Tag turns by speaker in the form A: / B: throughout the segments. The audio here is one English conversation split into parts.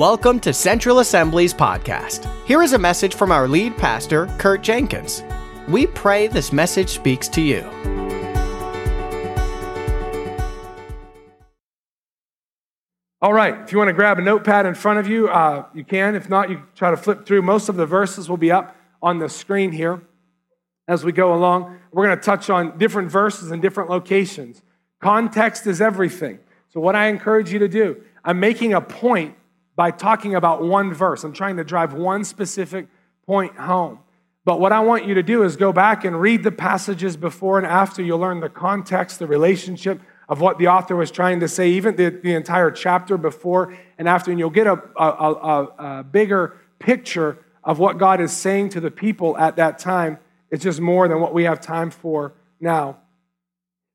A: Welcome to Central Assembly's podcast. Here is a message from our lead pastor, Kurt Jenkins. We pray this message speaks to you.
B: All right, if you want to grab a notepad in front of you, uh, you can. If not, you try to flip through. Most of the verses will be up on the screen here as we go along. We're going to touch on different verses in different locations. Context is everything. So, what I encourage you to do, I'm making a point by talking about one verse. I'm trying to drive one specific point home. But what I want you to do is go back and read the passages before and after. You'll learn the context, the relationship of what the author was trying to say, even the, the entire chapter before and after, and you'll get a, a, a, a bigger picture of what God is saying to the people at that time. It's just more than what we have time for now.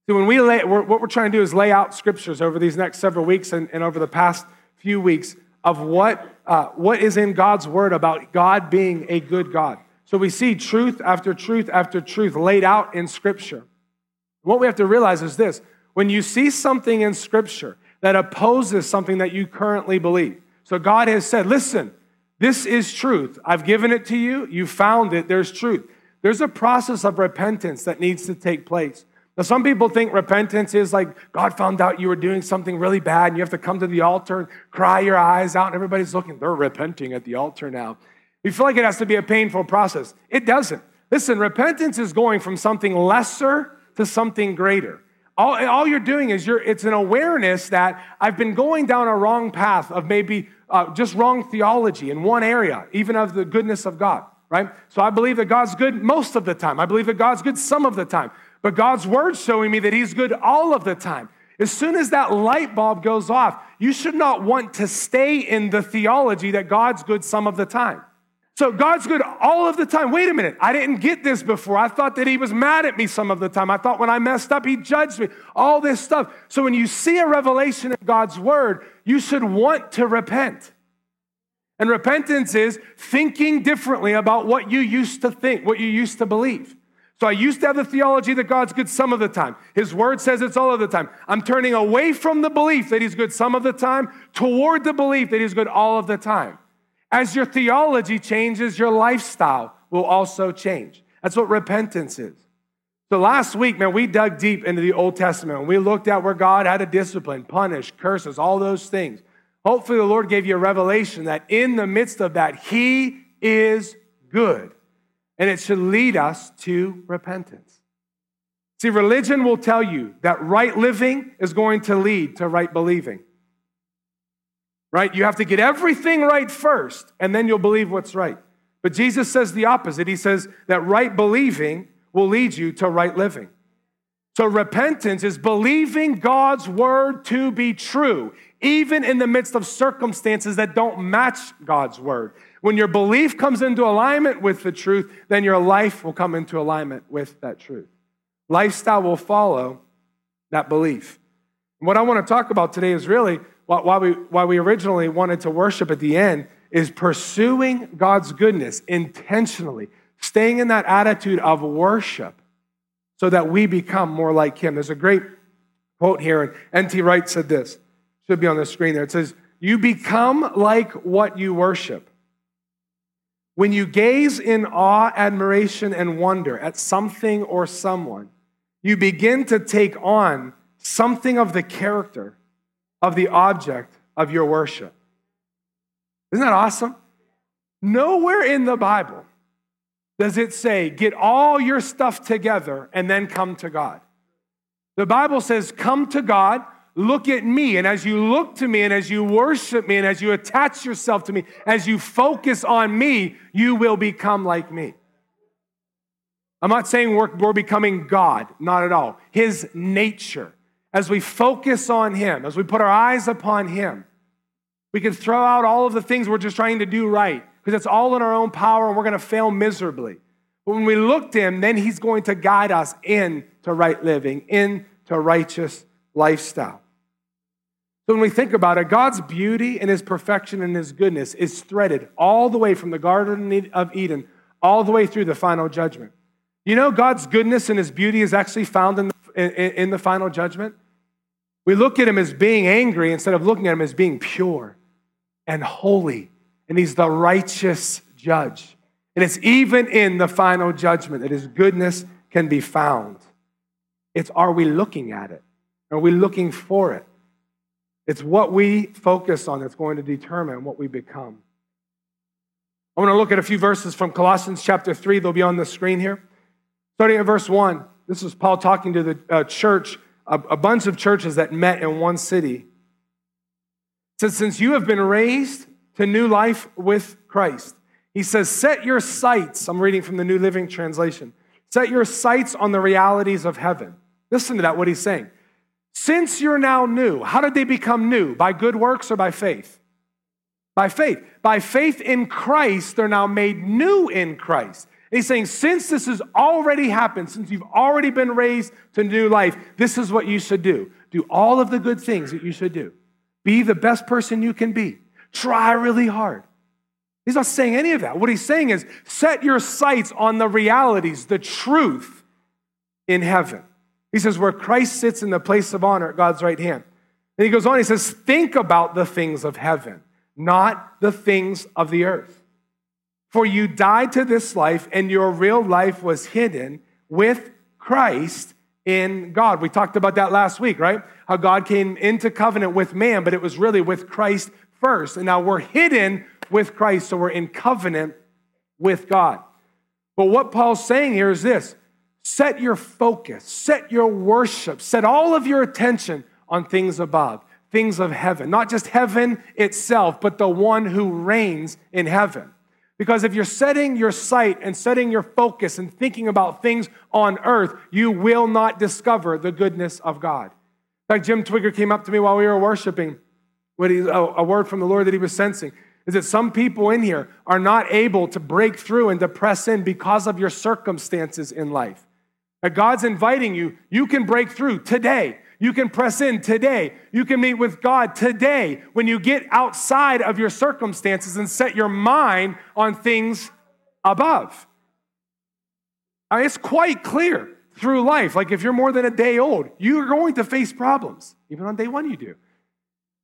B: So, when we lay, what we're trying to do is lay out scriptures over these next several weeks and, and over the past few weeks of what, uh, what is in God's word about God being a good God. So, we see truth after truth after truth laid out in scripture. What we have to realize is this when you see something in Scripture that opposes something that you currently believe. So God has said, listen, this is truth. I've given it to you. You found it. There's truth. There's a process of repentance that needs to take place. Now, some people think repentance is like God found out you were doing something really bad and you have to come to the altar and cry your eyes out, and everybody's looking. They're repenting at the altar now. You feel like it has to be a painful process. It doesn't. Listen, repentance is going from something lesser to something greater. All, all you're doing is you're, it's an awareness that I've been going down a wrong path of maybe uh, just wrong theology in one area, even of the goodness of God, right? So I believe that God's good most of the time. I believe that God's good some of the time. But God's word's showing me that He's good all of the time. As soon as that light bulb goes off, you should not want to stay in the theology that God's good some of the time. So God's good all of the time. Wait a minute. I didn't get this before. I thought that he was mad at me some of the time. I thought when I messed up, he judged me. All this stuff. So when you see a revelation of God's word, you should want to repent. And repentance is thinking differently about what you used to think, what you used to believe. So I used to have the theology that God's good some of the time. His word says it's all of the time. I'm turning away from the belief that he's good some of the time toward the belief that he's good all of the time. As your theology changes, your lifestyle will also change. That's what repentance is. So last week, man, we dug deep into the Old Testament and we looked at where God had to discipline, punish, curses, all those things. Hopefully, the Lord gave you a revelation that in the midst of that, He is good. And it should lead us to repentance. See, religion will tell you that right living is going to lead to right believing right? You have to get everything right first, and then you'll believe what's right. But Jesus says the opposite. He says that right believing will lead you to right living. So repentance is believing God's word to be true, even in the midst of circumstances that don't match God's word. When your belief comes into alignment with the truth, then your life will come into alignment with that truth. Lifestyle will follow that belief. And what I want to talk about today is really why we, why we originally wanted to worship at the end is pursuing God's goodness intentionally, staying in that attitude of worship so that we become more like Him. There's a great quote here, and N.T. Wright said this, should be on the screen there. It says, You become like what you worship. When you gaze in awe, admiration, and wonder at something or someone, you begin to take on something of the character of the object of your worship. Isn't that awesome? Nowhere in the Bible does it say, get all your stuff together and then come to God. The Bible says, come to God, look at me. And as you look to me and as you worship me and as you attach yourself to me, as you focus on me, you will become like me. I'm not saying we're, we're becoming God, not at all. His nature as we focus on Him, as we put our eyes upon Him, we can throw out all of the things we're just trying to do right because it's all in our own power and we're going to fail miserably. But when we look to Him, then He's going to guide us into right living, into righteous lifestyle. So when we think about it, God's beauty and His perfection and His goodness is threaded all the way from the Garden of Eden all the way through the final judgment. You know, God's goodness and His beauty is actually found in the, in, in the final judgment. We look at him as being angry instead of looking at him as being pure. and holy, and he's the righteous judge. And it's even in the final judgment that his goodness can be found. It's are we looking at it? Are we looking for it? It's what we focus on that's going to determine what we become. I want to look at a few verses from Colossians chapter 3. They'll be on the screen here. Starting at verse 1, this is Paul talking to the uh, church, a, a bunch of churches that met in one city. It says, Since you have been raised to new life with Christ, he says, Set your sights, I'm reading from the New Living Translation, set your sights on the realities of heaven. Listen to that, what he's saying. Since you're now new, how did they become new? By good works or by faith? By faith. By faith in Christ, they're now made new in Christ. And he's saying, since this has already happened, since you've already been raised to new life, this is what you should do. Do all of the good things that you should do. Be the best person you can be. Try really hard. He's not saying any of that. What he's saying is set your sights on the realities, the truth in heaven. He says, where Christ sits in the place of honor at God's right hand. And he goes on, he says, think about the things of heaven, not the things of the earth. For you died to this life, and your real life was hidden with Christ in God. We talked about that last week, right? How God came into covenant with man, but it was really with Christ first. And now we're hidden with Christ, so we're in covenant with God. But what Paul's saying here is this Set your focus, set your worship, set all of your attention on things above, things of heaven. Not just heaven itself, but the one who reigns in heaven. Because if you're setting your sight and setting your focus and thinking about things on earth, you will not discover the goodness of God. In fact, Jim Twigger came up to me while we were worshiping, with a word from the Lord that he was sensing is that some people in here are not able to break through and to press in because of your circumstances in life. That God's inviting you, you can break through today. You can press in today. You can meet with God today when you get outside of your circumstances and set your mind on things above. It's quite clear through life. Like if you're more than a day old, you're going to face problems. Even on day one, you do.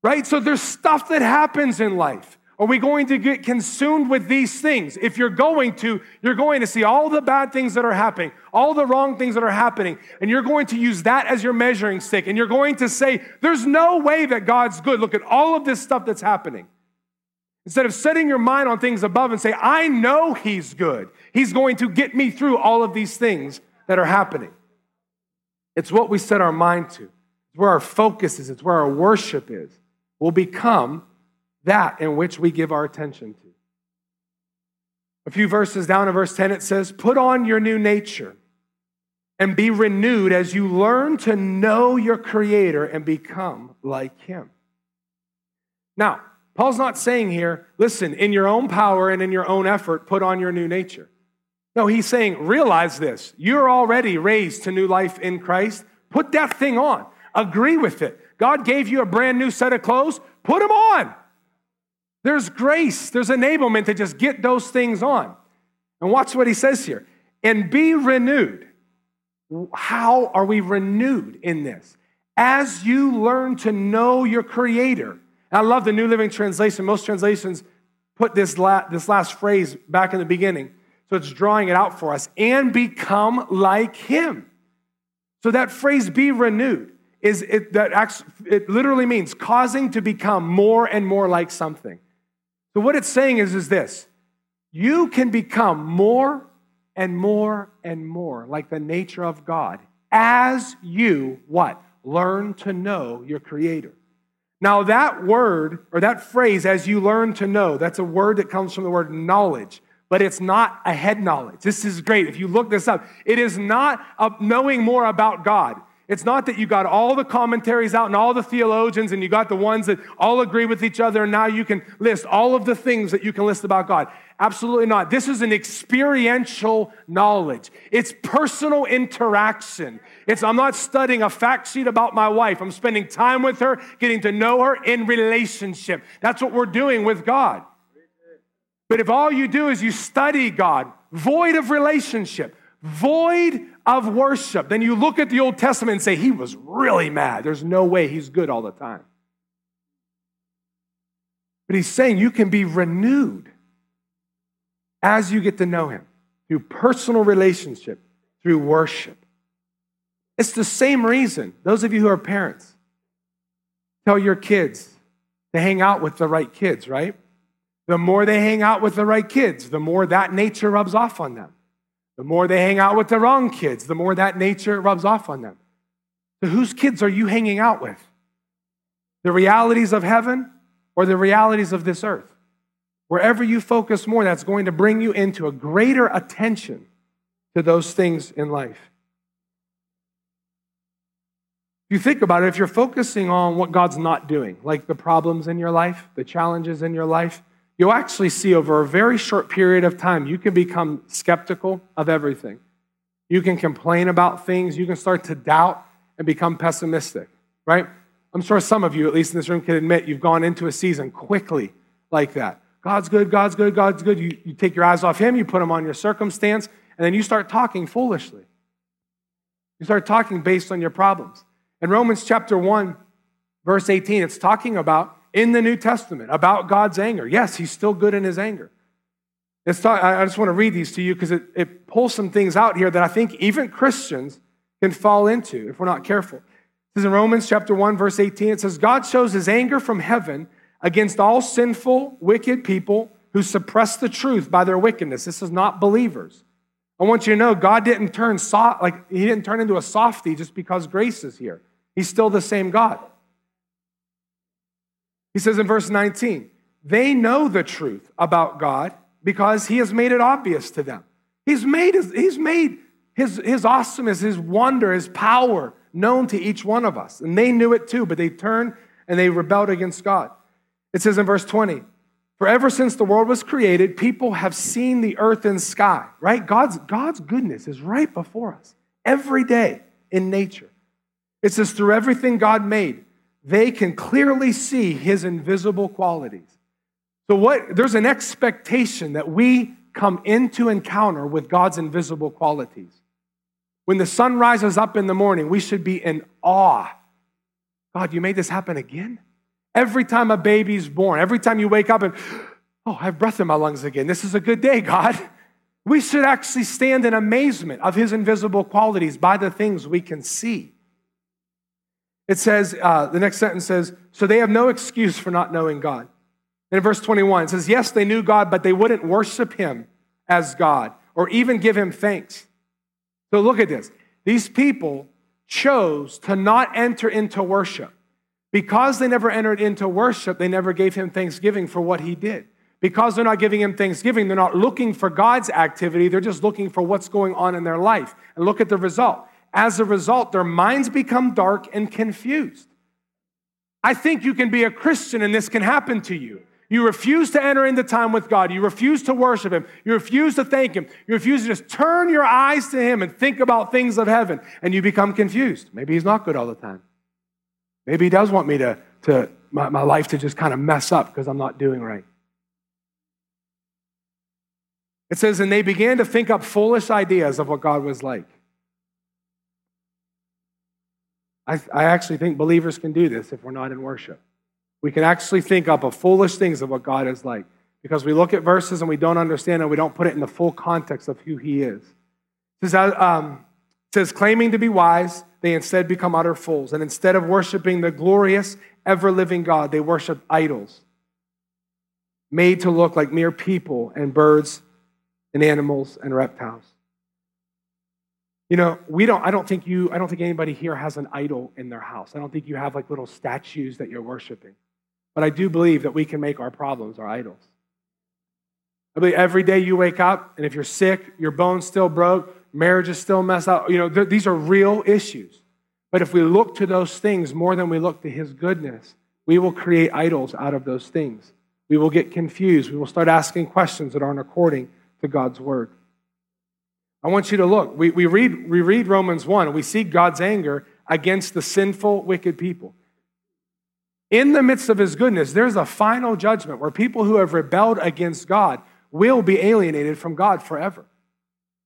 B: Right? So there's stuff that happens in life. Are we going to get consumed with these things? If you're going to, you're going to see all the bad things that are happening, all the wrong things that are happening, and you're going to use that as your measuring stick. And you're going to say, There's no way that God's good. Look at all of this stuff that's happening. Instead of setting your mind on things above and say, I know He's good. He's going to get me through all of these things that are happening. It's what we set our mind to, it's where our focus is, it's where our worship is. Will become that in which we give our attention to. A few verses down in verse 10, it says, Put on your new nature and be renewed as you learn to know your Creator and become like Him. Now, Paul's not saying here, listen, in your own power and in your own effort, put on your new nature. No, he's saying, realize this. You're already raised to new life in Christ. Put that thing on. Agree with it. God gave you a brand new set of clothes. Put them on. There's grace, there's enablement to just get those things on. And watch what he says here and be renewed. How are we renewed in this? As you learn to know your Creator. I love the New Living Translation. Most translations put this, la- this last phrase back in the beginning. So it's drawing it out for us and become like Him. So that phrase, be renewed, is it, that acts, it literally means causing to become more and more like something. So, what it's saying is, is this you can become more and more and more like the nature of God as you what? Learn to know your Creator. Now, that word or that phrase, as you learn to know, that's a word that comes from the word knowledge, but it's not a head knowledge. This is great. If you look this up, it is not a knowing more about God. It's not that you got all the commentaries out and all the theologians and you got the ones that all agree with each other and now you can list all of the things that you can list about God. Absolutely not. This is an experiential knowledge. It's personal interaction. It's I'm not studying a fact sheet about my wife. I'm spending time with her, getting to know her in relationship. That's what we're doing with God. But if all you do is you study God, void of relationship, void of worship, then you look at the Old Testament and say, he was really mad. There's no way he's good all the time. But he's saying you can be renewed as you get to know him through personal relationship, through worship. It's the same reason, those of you who are parents, tell your kids to hang out with the right kids, right? The more they hang out with the right kids, the more that nature rubs off on them. The more they hang out with the wrong kids, the more that nature rubs off on them. So, whose kids are you hanging out with? The realities of heaven or the realities of this earth? Wherever you focus more, that's going to bring you into a greater attention to those things in life. If you think about it, if you're focusing on what God's not doing, like the problems in your life, the challenges in your life, you'll actually see over a very short period of time, you can become skeptical of everything. You can complain about things. You can start to doubt and become pessimistic, right? I'm sure some of you, at least in this room, can admit you've gone into a season quickly like that. God's good, God's good, God's good. You, you take your eyes off Him, you put them on your circumstance, and then you start talking foolishly. You start talking based on your problems. In Romans chapter 1, verse 18, it's talking about in the New Testament about God's anger. Yes, He's still good in His anger. I just want to read these to you because it, it pulls some things out here that I think even Christians can fall into if we're not careful. It says in Romans chapter 1, verse 18, it says, God shows his anger from heaven against all sinful, wicked people who suppress the truth by their wickedness. This is not believers. I want you to know God didn't turn soft, like he didn't turn into a softy just because grace is here. He's still the same God. He says in verse 19, they know the truth about God because he has made it obvious to them. He's made, his, he's made his, his awesomeness, his wonder, his power known to each one of us. And they knew it too, but they turned and they rebelled against God. It says in verse 20, for ever since the world was created, people have seen the earth and sky, right? God's, God's goodness is right before us every day in nature. It says, through everything God made, they can clearly see his invisible qualities. So, what there's an expectation that we come into encounter with God's invisible qualities. When the sun rises up in the morning, we should be in awe. God, you made this happen again? Every time a baby's born, every time you wake up and, oh, I have breath in my lungs again. This is a good day, God. We should actually stand in amazement of his invisible qualities by the things we can see. It says, uh, the next sentence says, so they have no excuse for not knowing God. And in verse 21, it says, yes, they knew God, but they wouldn't worship him as God or even give him thanks. So look at this. These people chose to not enter into worship. Because they never entered into worship, they never gave him thanksgiving for what he did. Because they're not giving him thanksgiving, they're not looking for God's activity, they're just looking for what's going on in their life. And look at the result. As a result, their minds become dark and confused. I think you can be a Christian and this can happen to you. You refuse to enter into time with God. You refuse to worship Him. You refuse to thank Him. You refuse to just turn your eyes to Him and think about things of heaven. And you become confused. Maybe He's not good all the time. Maybe He does want me to, to my, my life to just kind of mess up because I'm not doing right. It says, and they began to think up foolish ideas of what God was like. I, I actually think believers can do this if we're not in worship. We can actually think up of foolish things of what God is like because we look at verses and we don't understand and we don't put it in the full context of who He is. It says, uh, um, it says claiming to be wise, they instead become utter fools. And instead of worshiping the glorious, ever living God, they worship idols made to look like mere people and birds and animals and reptiles. You know, we don't, I don't think you, I don't think anybody here has an idol in their house. I don't think you have like little statues that you're worshiping. But I do believe that we can make our problems our idols. I believe every day you wake up, and if you're sick, your bone's still broke, marriage is still messed up, you know, th- these are real issues. But if we look to those things more than we look to His goodness, we will create idols out of those things. We will get confused. We will start asking questions that aren't according to God's word. I want you to look. We, we, read, we read Romans 1, and we see God's anger against the sinful, wicked people in the midst of his goodness, there's a final judgment where people who have rebelled against God will be alienated from God forever.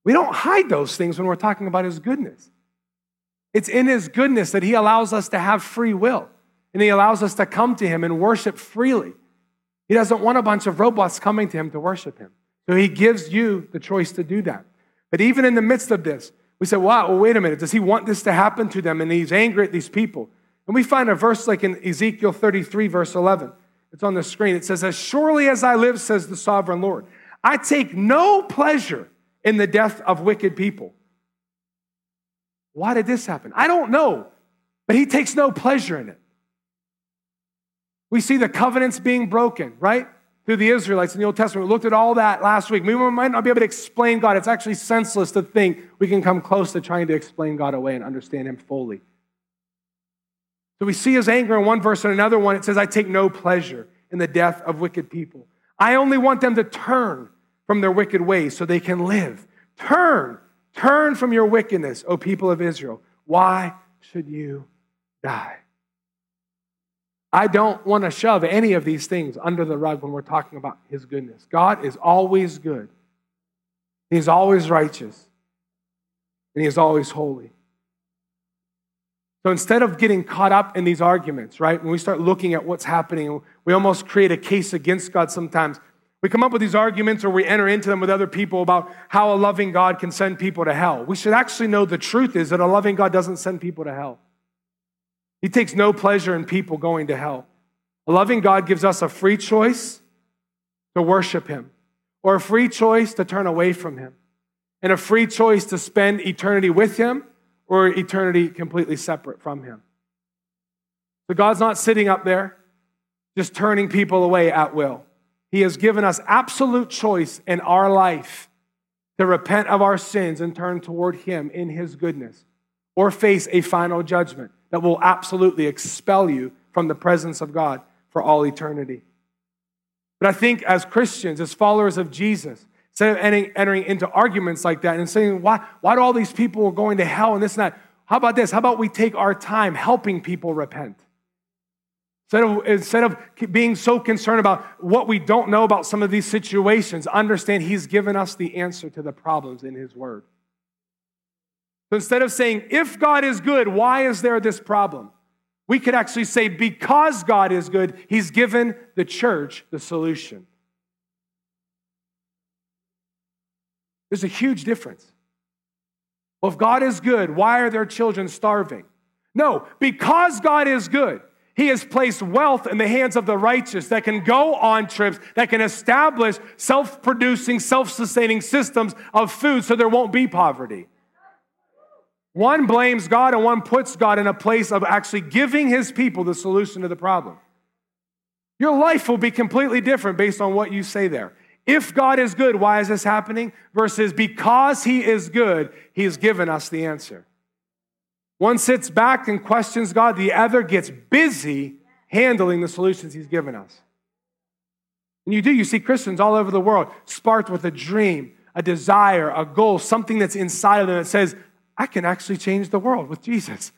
B: We don't hide those things when we're talking about his goodness. It's in his goodness that he allows us to have free will and he allows us to come to him and worship freely. He doesn't want a bunch of robots coming to him to worship him. So he gives you the choice to do that. But even in the midst of this, we say, wow, well, wait a minute. Does he want this to happen to them? And he's angry at these people. And we find a verse like in Ezekiel 33, verse 11. It's on the screen. It says, As surely as I live, says the sovereign Lord, I take no pleasure in the death of wicked people. Why did this happen? I don't know, but he takes no pleasure in it. We see the covenants being broken, right? Through the Israelites in the Old Testament. We looked at all that last week. We might not be able to explain God. It's actually senseless to think we can come close to trying to explain God away and understand Him fully. So we see his anger in one verse and another one. It says, I take no pleasure in the death of wicked people. I only want them to turn from their wicked ways so they can live. Turn, turn from your wickedness, O people of Israel. Why should you die? I don't want to shove any of these things under the rug when we're talking about His goodness. God is always good, He's always righteous, and He is always holy. So instead of getting caught up in these arguments, right, when we start looking at what's happening, we almost create a case against God sometimes. We come up with these arguments or we enter into them with other people about how a loving God can send people to hell. We should actually know the truth is that a loving God doesn't send people to hell. He takes no pleasure in people going to hell. A loving God gives us a free choice to worship Him, or a free choice to turn away from Him, and a free choice to spend eternity with Him or eternity completely separate from Him. So God's not sitting up there just turning people away at will. He has given us absolute choice in our life to repent of our sins and turn toward Him in His goodness, or face a final judgment that will absolutely expel you from the presence of God for all eternity. But I think as Christians, as followers of Jesus, instead of entering, into arguments like that and saying, why, why do all these people are going to hell and this and that? How about this? How about we take our time helping people repent? Instead of, instead of being so concerned about what we don't know about some of these situations, understand He's given us the answer to the problems in His Word. So instead of saying, if God is good, why is there this problem? We could actually say, because God is good, He's given the church the solution. There's a huge difference. Well, if God is good, why are their children starving? No, because God is good, He has placed wealth in the hands of the righteous that can go on trips, that can establish self producing, self sustaining systems of food so there won't be poverty. One blames God and one puts God in a place of actually giving his people the solution to the problem. Your life will be completely different based on what you say there. If God is good, why is this happening? Versus because he is good, he has given us the answer. One sits back and questions God, the other gets busy handling the solutions he's given us. And you do, you see Christians all over the world sparked with a dream, a desire, a goal, something that's inside of them that says, I can actually change the world with Jesus.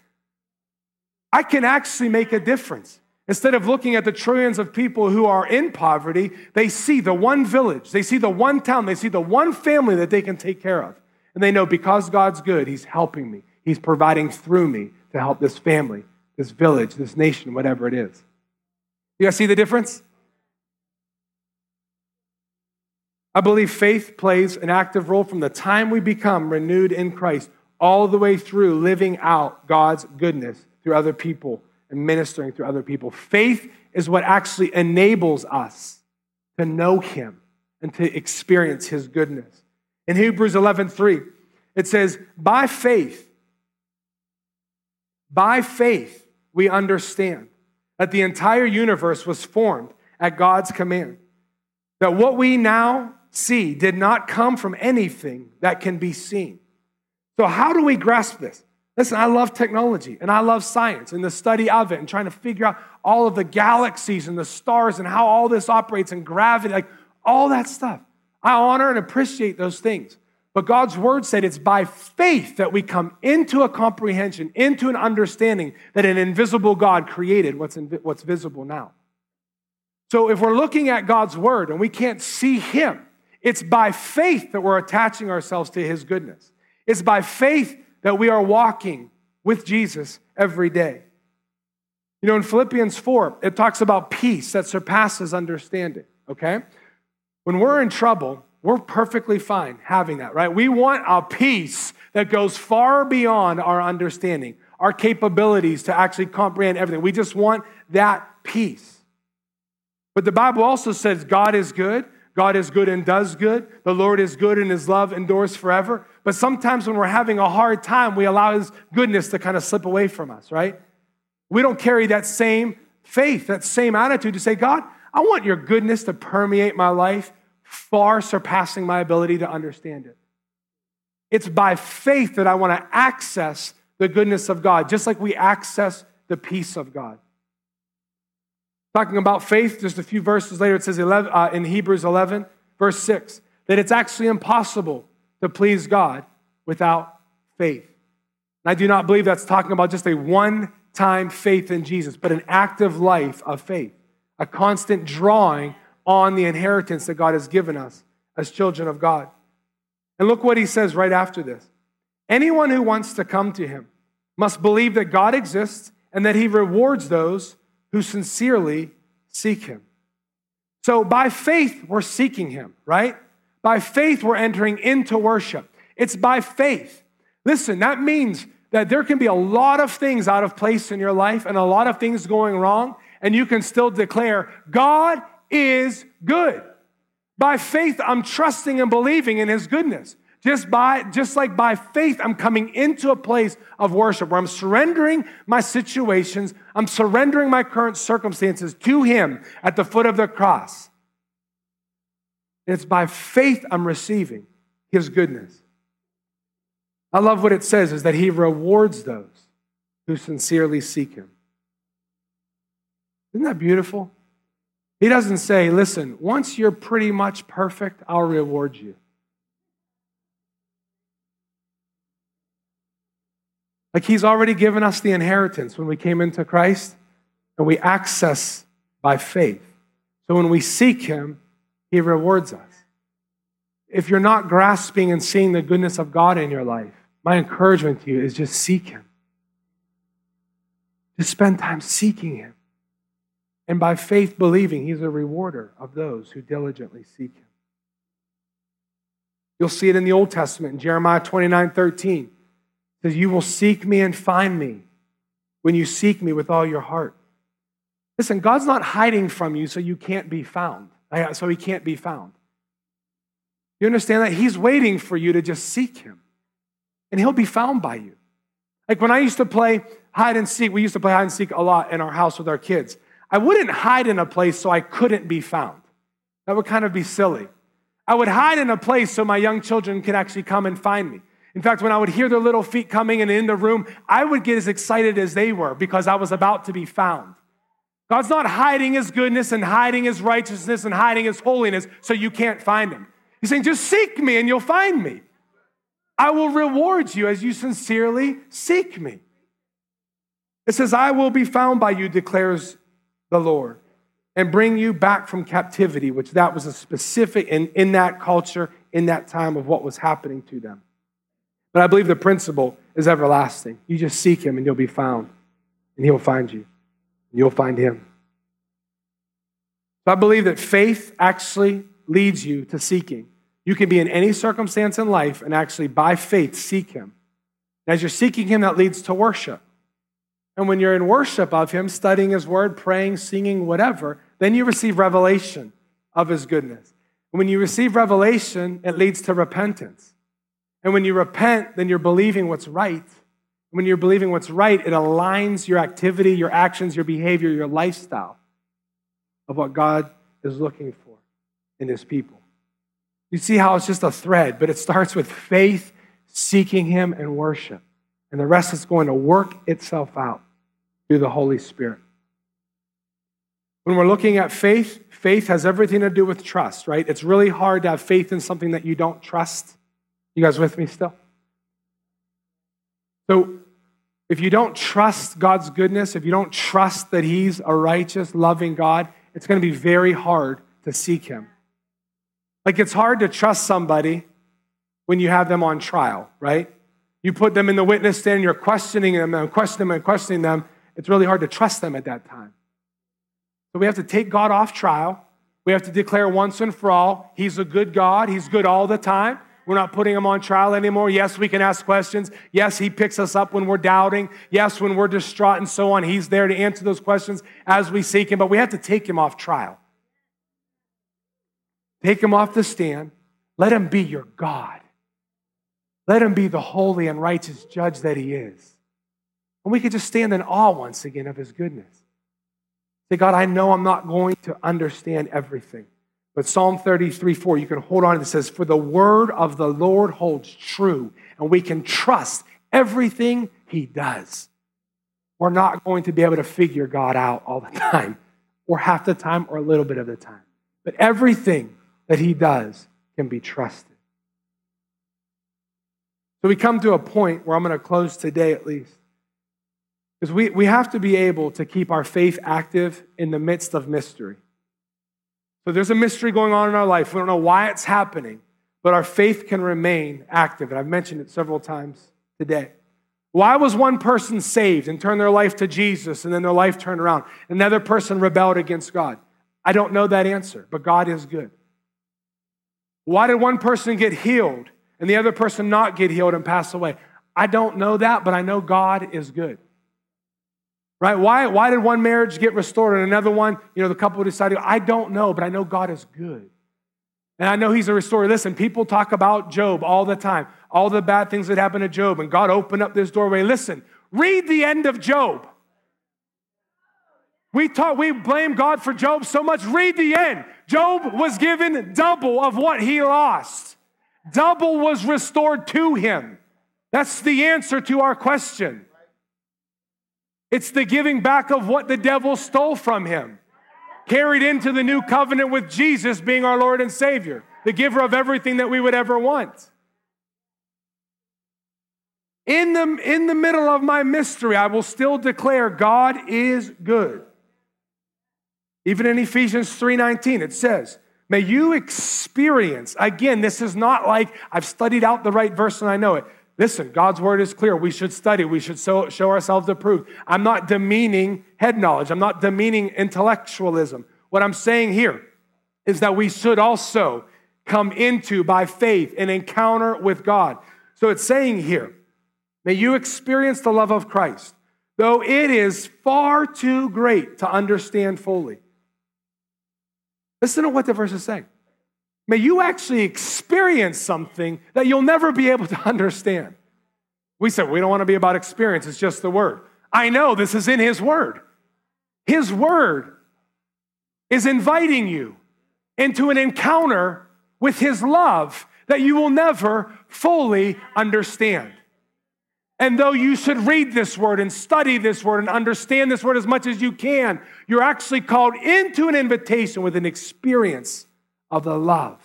B: I can actually make a difference. Instead of looking at the trillions of people who are in poverty, they see the one village, they see the one town, they see the one family that they can take care of. And they know because God's good, He's helping me. He's providing through me to help this family, this village, this nation, whatever it is. You guys see the difference? I believe faith plays an active role from the time we become renewed in Christ all the way through living out God's goodness through other people and ministering through other people. Faith is what actually enables us to know Him and to experience His goodness. In Hebrews 11 3, it says, By faith, by faith, we understand that the entire universe was formed at God's command. That what we now see did not come from anything that can be seen so, how do we grasp this? Listen, I love technology and I love science and the study of it and trying to figure out all of the galaxies and the stars and how all this operates and gravity, like all that stuff. I honor and appreciate those things. But God's word said it's by faith that we come into a comprehension, into an understanding that an invisible God created what's, what's visible now. So if we're looking at God's word and we can't see Him, it's by faith that we're attaching ourselves to His goodness. It's by faith that we are walking with Jesus every day. You know, in Philippians 4, it talks about peace that surpasses understanding, okay? When we're in trouble, we're perfectly fine having that, right? We want a peace that goes far beyond our understanding, our capabilities to actually comprehend everything. We just want that peace. But the Bible also says God is good. God is good and does good. The Lord is good and his love endures forever. But sometimes when we're having a hard time, we allow his goodness to kind of slip away from us, right? We don't carry that same faith, that same attitude to say, God, I want your goodness to permeate my life, far surpassing my ability to understand it. It's by faith that I want to access the goodness of God, just like we access the peace of God. Talking about faith, just a few verses later, it says 11, uh, in Hebrews 11, verse 6, that it's actually impossible to please God without faith. And I do not believe that's talking about just a one time faith in Jesus, but an active life of faith, a constant drawing on the inheritance that God has given us as children of God. And look what he says right after this anyone who wants to come to him must believe that God exists and that he rewards those who sincerely seek him. So by faith, we're seeking him, right? By faith, we're entering into worship. It's by faith. Listen, that means that there can be a lot of things out of place in your life and a lot of things going wrong, and you can still declare, God is good. By faith, I'm trusting and believing in his goodness. Just by just like by faith, I'm coming into a place of worship where I'm surrendering my situations, I'm surrendering my current circumstances to him at the foot of the cross. It's by faith I'm receiving his goodness. I love what it says is that he rewards those who sincerely seek him. Isn't that beautiful? He doesn't say, listen, once you're pretty much perfect, I'll reward you. Like he's already given us the inheritance when we came into Christ and we access by faith. So when we seek him, he rewards us. If you're not grasping and seeing the goodness of God in your life, my encouragement to you is just seek him. Just spend time seeking him. And by faith, believing he's a rewarder of those who diligently seek him. You'll see it in the Old Testament in Jeremiah 29 13 says, You will seek me and find me when you seek me with all your heart. Listen, God's not hiding from you so you can't be found, so he can't be found. You understand that? He's waiting for you to just seek him, and he'll be found by you. Like when I used to play hide and seek, we used to play hide and seek a lot in our house with our kids. I wouldn't hide in a place so I couldn't be found. That would kind of be silly. I would hide in a place so my young children could actually come and find me. In fact, when I would hear their little feet coming and in the room, I would get as excited as they were because I was about to be found. God's not hiding his goodness and hiding his righteousness and hiding his holiness so you can't find him. He's saying, just seek me and you'll find me. I will reward you as you sincerely seek me. It says, I will be found by you, declares the Lord, and bring you back from captivity, which that was a specific in, in that culture, in that time of what was happening to them. But I believe the principle is everlasting. You just seek him and you'll be found, and he'll find you, you'll find him. I believe that faith actually leads you to seeking. You can be in any circumstance in life and actually, by faith, seek him. As you're seeking him, that leads to worship. And when you're in worship of him, studying his word, praying, singing, whatever, then you receive revelation of his goodness. And when you receive revelation, it leads to repentance. And when you repent, then you're believing what's right. When you're believing what's right, it aligns your activity, your actions, your behavior, your lifestyle of what God is looking for in his people. You see how it's just a thread, but it starts with faith, seeking him, and worship. And the rest is going to work itself out through the Holy Spirit. When we're looking at faith, faith has everything to do with trust, right? It's really hard to have faith in something that you don't trust. You guys with me still? So, if you don't trust God's goodness, if you don't trust that He's a righteous, loving God, it's going to be very hard to seek Him. Like, it's hard to trust somebody when you have them on trial, right? You put them in the witness stand, you're questioning them and questioning them and questioning them, it's really hard to trust them at that time. So we have to take God off trial. We have to declare once and for all, He's a good God. He's good all the time. We're not putting Him on trial anymore. Yes, we can ask questions. Yes, He picks us up when we're doubting. Yes, when we're distraught and so on. He's there to answer those questions as we seek Him, but we have to take Him off trial. Take Him off the stand. Let Him be your God. Let Him be the holy and righteous judge that He is. And we could just stand in awe once again of His goodness. Say, God, I know I'm not going to understand everything. But Psalm 33 4, you can hold on. It says, For the word of the Lord holds true, and we can trust everything he does. We're not going to be able to figure God out all the time, or half the time, or a little bit of the time. But everything that he does can be trusted. So we come to a point where I'm going to close today at least. Because we, we have to be able to keep our faith active in the midst of mystery. So there's a mystery going on in our life. We don't know why it's happening, but our faith can remain active. And I've mentioned it several times today. Why was one person saved and turned their life to Jesus and then their life turned around? Another person rebelled against God. I don't know that answer, but God is good. Why did one person get healed and the other person not get healed and pass away? I don't know that, but I know God is good. Right? Why, why did one marriage get restored and another one, you know, the couple decided, I don't know, but I know God is good. And I know He's a restorer. Listen, people talk about Job all the time, all the bad things that happened to Job, and God opened up this doorway. Listen, read the end of Job. We talk, we blame God for Job so much. Read the end. Job was given double of what he lost. Double was restored to him. That's the answer to our question. It's the giving back of what the devil stole from him, carried into the new covenant with Jesus being our Lord and Savior, the giver of everything that we would ever want. In the, in the middle of my mystery, I will still declare God is good. Even in Ephesians 3:19, it says, May you experience, again, this is not like I've studied out the right verse and I know it. Listen, God's word is clear. We should study. We should show, show ourselves approved. I'm not demeaning head knowledge. I'm not demeaning intellectualism. What I'm saying here is that we should also come into, by faith, an encounter with God. So it's saying here, may you experience the love of Christ, though it is far too great to understand fully. Listen to what the verse is saying. May you actually experience something that you'll never be able to understand. We said we don't want to be about experience, it's just the word. I know this is in His word. His word is inviting you into an encounter with His love that you will never fully understand. And though you should read this word and study this word and understand this word as much as you can, you're actually called into an invitation with an experience of the love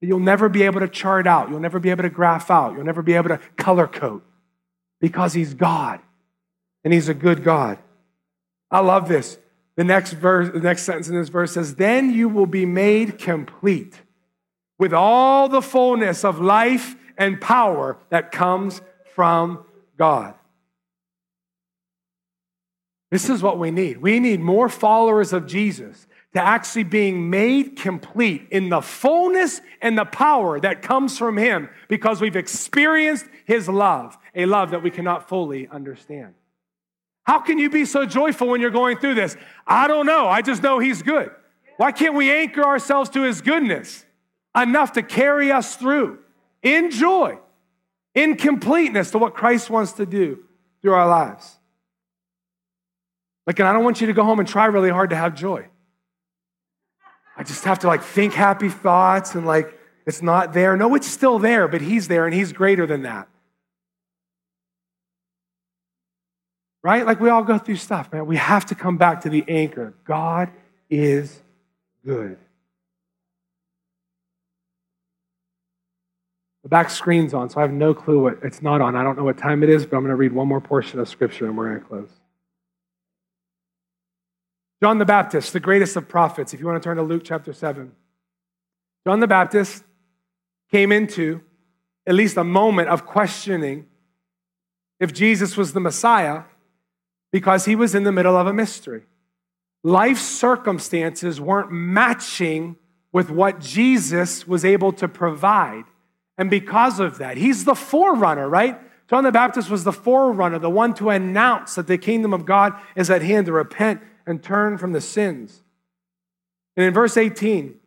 B: that you'll never be able to chart out, you'll never be able to graph out, you'll never be able to color code because He's God and He's a good God. I love this. The next verse, the next sentence in this verse says, Then you will be made complete with all the fullness of life and power that comes from God. This is what we need. We need more followers of Jesus to actually being made complete in the fullness and the power that comes from Him because we've experienced His love, a love that we cannot fully understand. How can you be so joyful when you're going through this? I don't know. I just know He's good. Why can't we anchor ourselves to His goodness enough to carry us through in joy, in completeness to what Christ wants to do through our lives? Like, and I don't want you to go home and try really hard to have joy. I just have to like think happy thoughts and like it's not there. No, it's still there, but He's there and He's greater than that. Right? Like we all go through stuff, man. We have to come back to the anchor. God is good. The back screen's on, so I have no clue what it's not on. I don't know what time it is, but I'm going to read one more portion of scripture and we're going to close. John the Baptist, the greatest of prophets, if you want to turn to Luke chapter 7. John the Baptist came into at least a moment of questioning if Jesus was the Messiah Because he was in the middle of a mystery. Life circumstances weren't matching with what Jesus was able to provide. And because of that, he's the forerunner, right? John the Baptist was the forerunner, the one to announce that the kingdom of God is at hand to repent and turn from the sins. And in verse 18,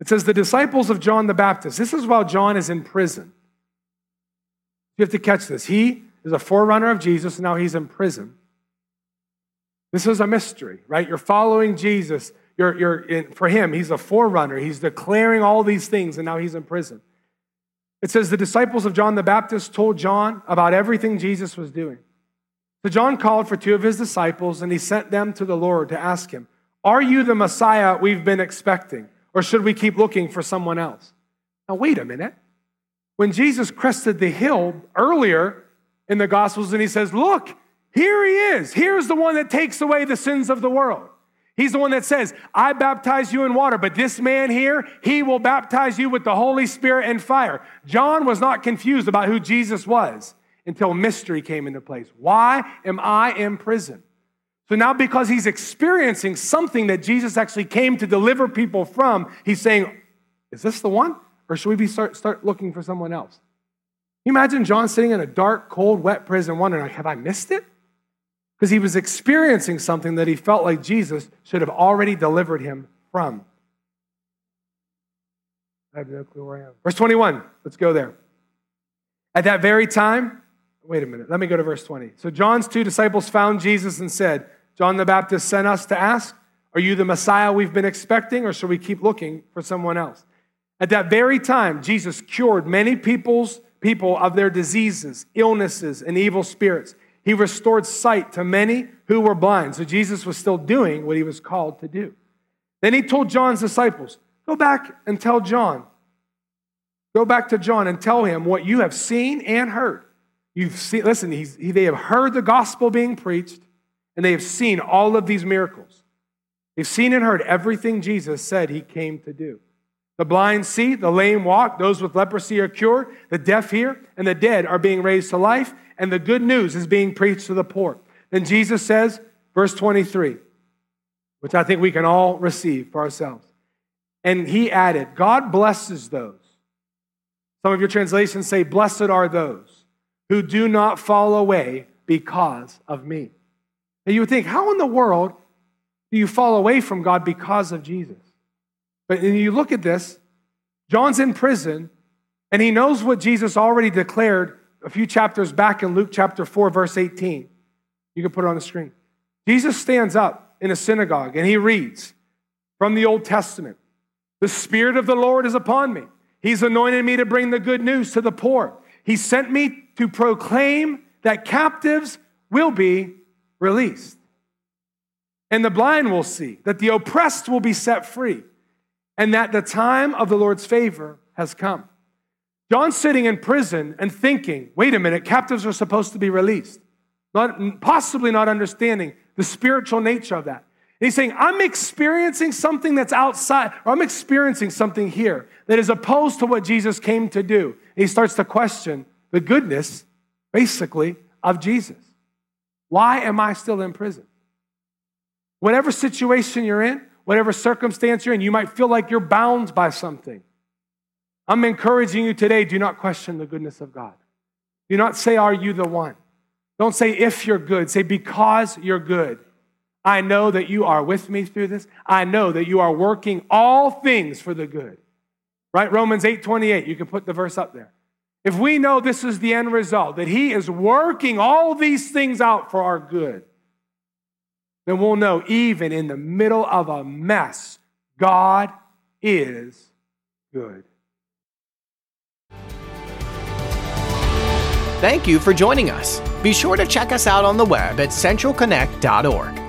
B: it says, The disciples of John the Baptist, this is while John is in prison. You have to catch this. He is a forerunner of Jesus, and now he's in prison. This is a mystery, right? You're following Jesus. You're, you're in, for him, he's a forerunner. He's declaring all these things, and now he's in prison. It says the disciples of John the Baptist told John about everything Jesus was doing. So John called for two of his disciples, and he sent them to the Lord to ask him, Are you the Messiah we've been expecting, or should we keep looking for someone else? Now, wait a minute. When Jesus crested the hill earlier in the Gospels, and he says, Look, here he is. Here's the one that takes away the sins of the world. He's the one that says, I baptize you in water, but this man here, he will baptize you with the Holy Spirit and fire. John was not confused about who Jesus was until mystery came into place. Why am I in prison? So now, because he's experiencing something that Jesus actually came to deliver people from, he's saying, Is this the one? Or should we be start, start looking for someone else? Can you imagine John sitting in a dark, cold, wet prison wondering, like, have I missed it? because he was experiencing something that he felt like Jesus should have already delivered him from. I have no clue where I am. Verse 21, let's go there. At that very time, wait a minute, let me go to verse 20. So John's two disciples found Jesus and said, John the Baptist sent us to ask, Are you the Messiah we've been expecting, or should we keep looking for someone else? At that very time, Jesus cured many people's people of their diseases, illnesses, and evil spirits. He restored sight to many who were blind. So Jesus was still doing what he was called to do. Then he told John's disciples, Go back and tell John. Go back to John and tell him what you have seen and heard. You've seen, listen, he, they have heard the gospel being preached, and they have seen all of these miracles. They've seen and heard everything Jesus said he came to do. The blind see, the lame walk, those with leprosy are cured, the deaf hear, and the dead are being raised to life, and the good news is being preached to the poor. Then Jesus says, verse 23, which I think we can all receive for ourselves. And he added, God blesses those. Some of your translations say, Blessed are those who do not fall away because of me. And you would think, how in the world do you fall away from God because of Jesus? But you look at this, John's in prison, and he knows what Jesus already declared a few chapters back in Luke chapter 4, verse 18. You can put it on the screen. Jesus stands up in a synagogue and he reads from the Old Testament The Spirit of the Lord is upon me. He's anointed me to bring the good news to the poor. He sent me to proclaim that captives will be released, and the blind will see, that the oppressed will be set free, and that the time of the Lord's favor has come. John's sitting in prison and thinking, wait a minute, captives are supposed to be released. Not, possibly not understanding the spiritual nature of that. And he's saying, I'm experiencing something that's outside, or I'm experiencing something here that is opposed to what Jesus came to do. And he starts to question the goodness, basically, of Jesus. Why am I still in prison? Whatever situation you're in, whatever circumstance you're in, you might feel like you're bound by something. I'm encouraging you today do not question the goodness of God. Do not say, Are you the one? Don't say, If you're good. Say, Because you're good. I know that you are with me through this. I know that you are working all things for the good. Right? Romans 8 28. You can put the verse up there. If we know this is the end result, that He is working all these things out for our good, then we'll know even in the middle of a mess, God is good.
A: Thank you for joining us. Be sure to check us out on the web at centralconnect.org.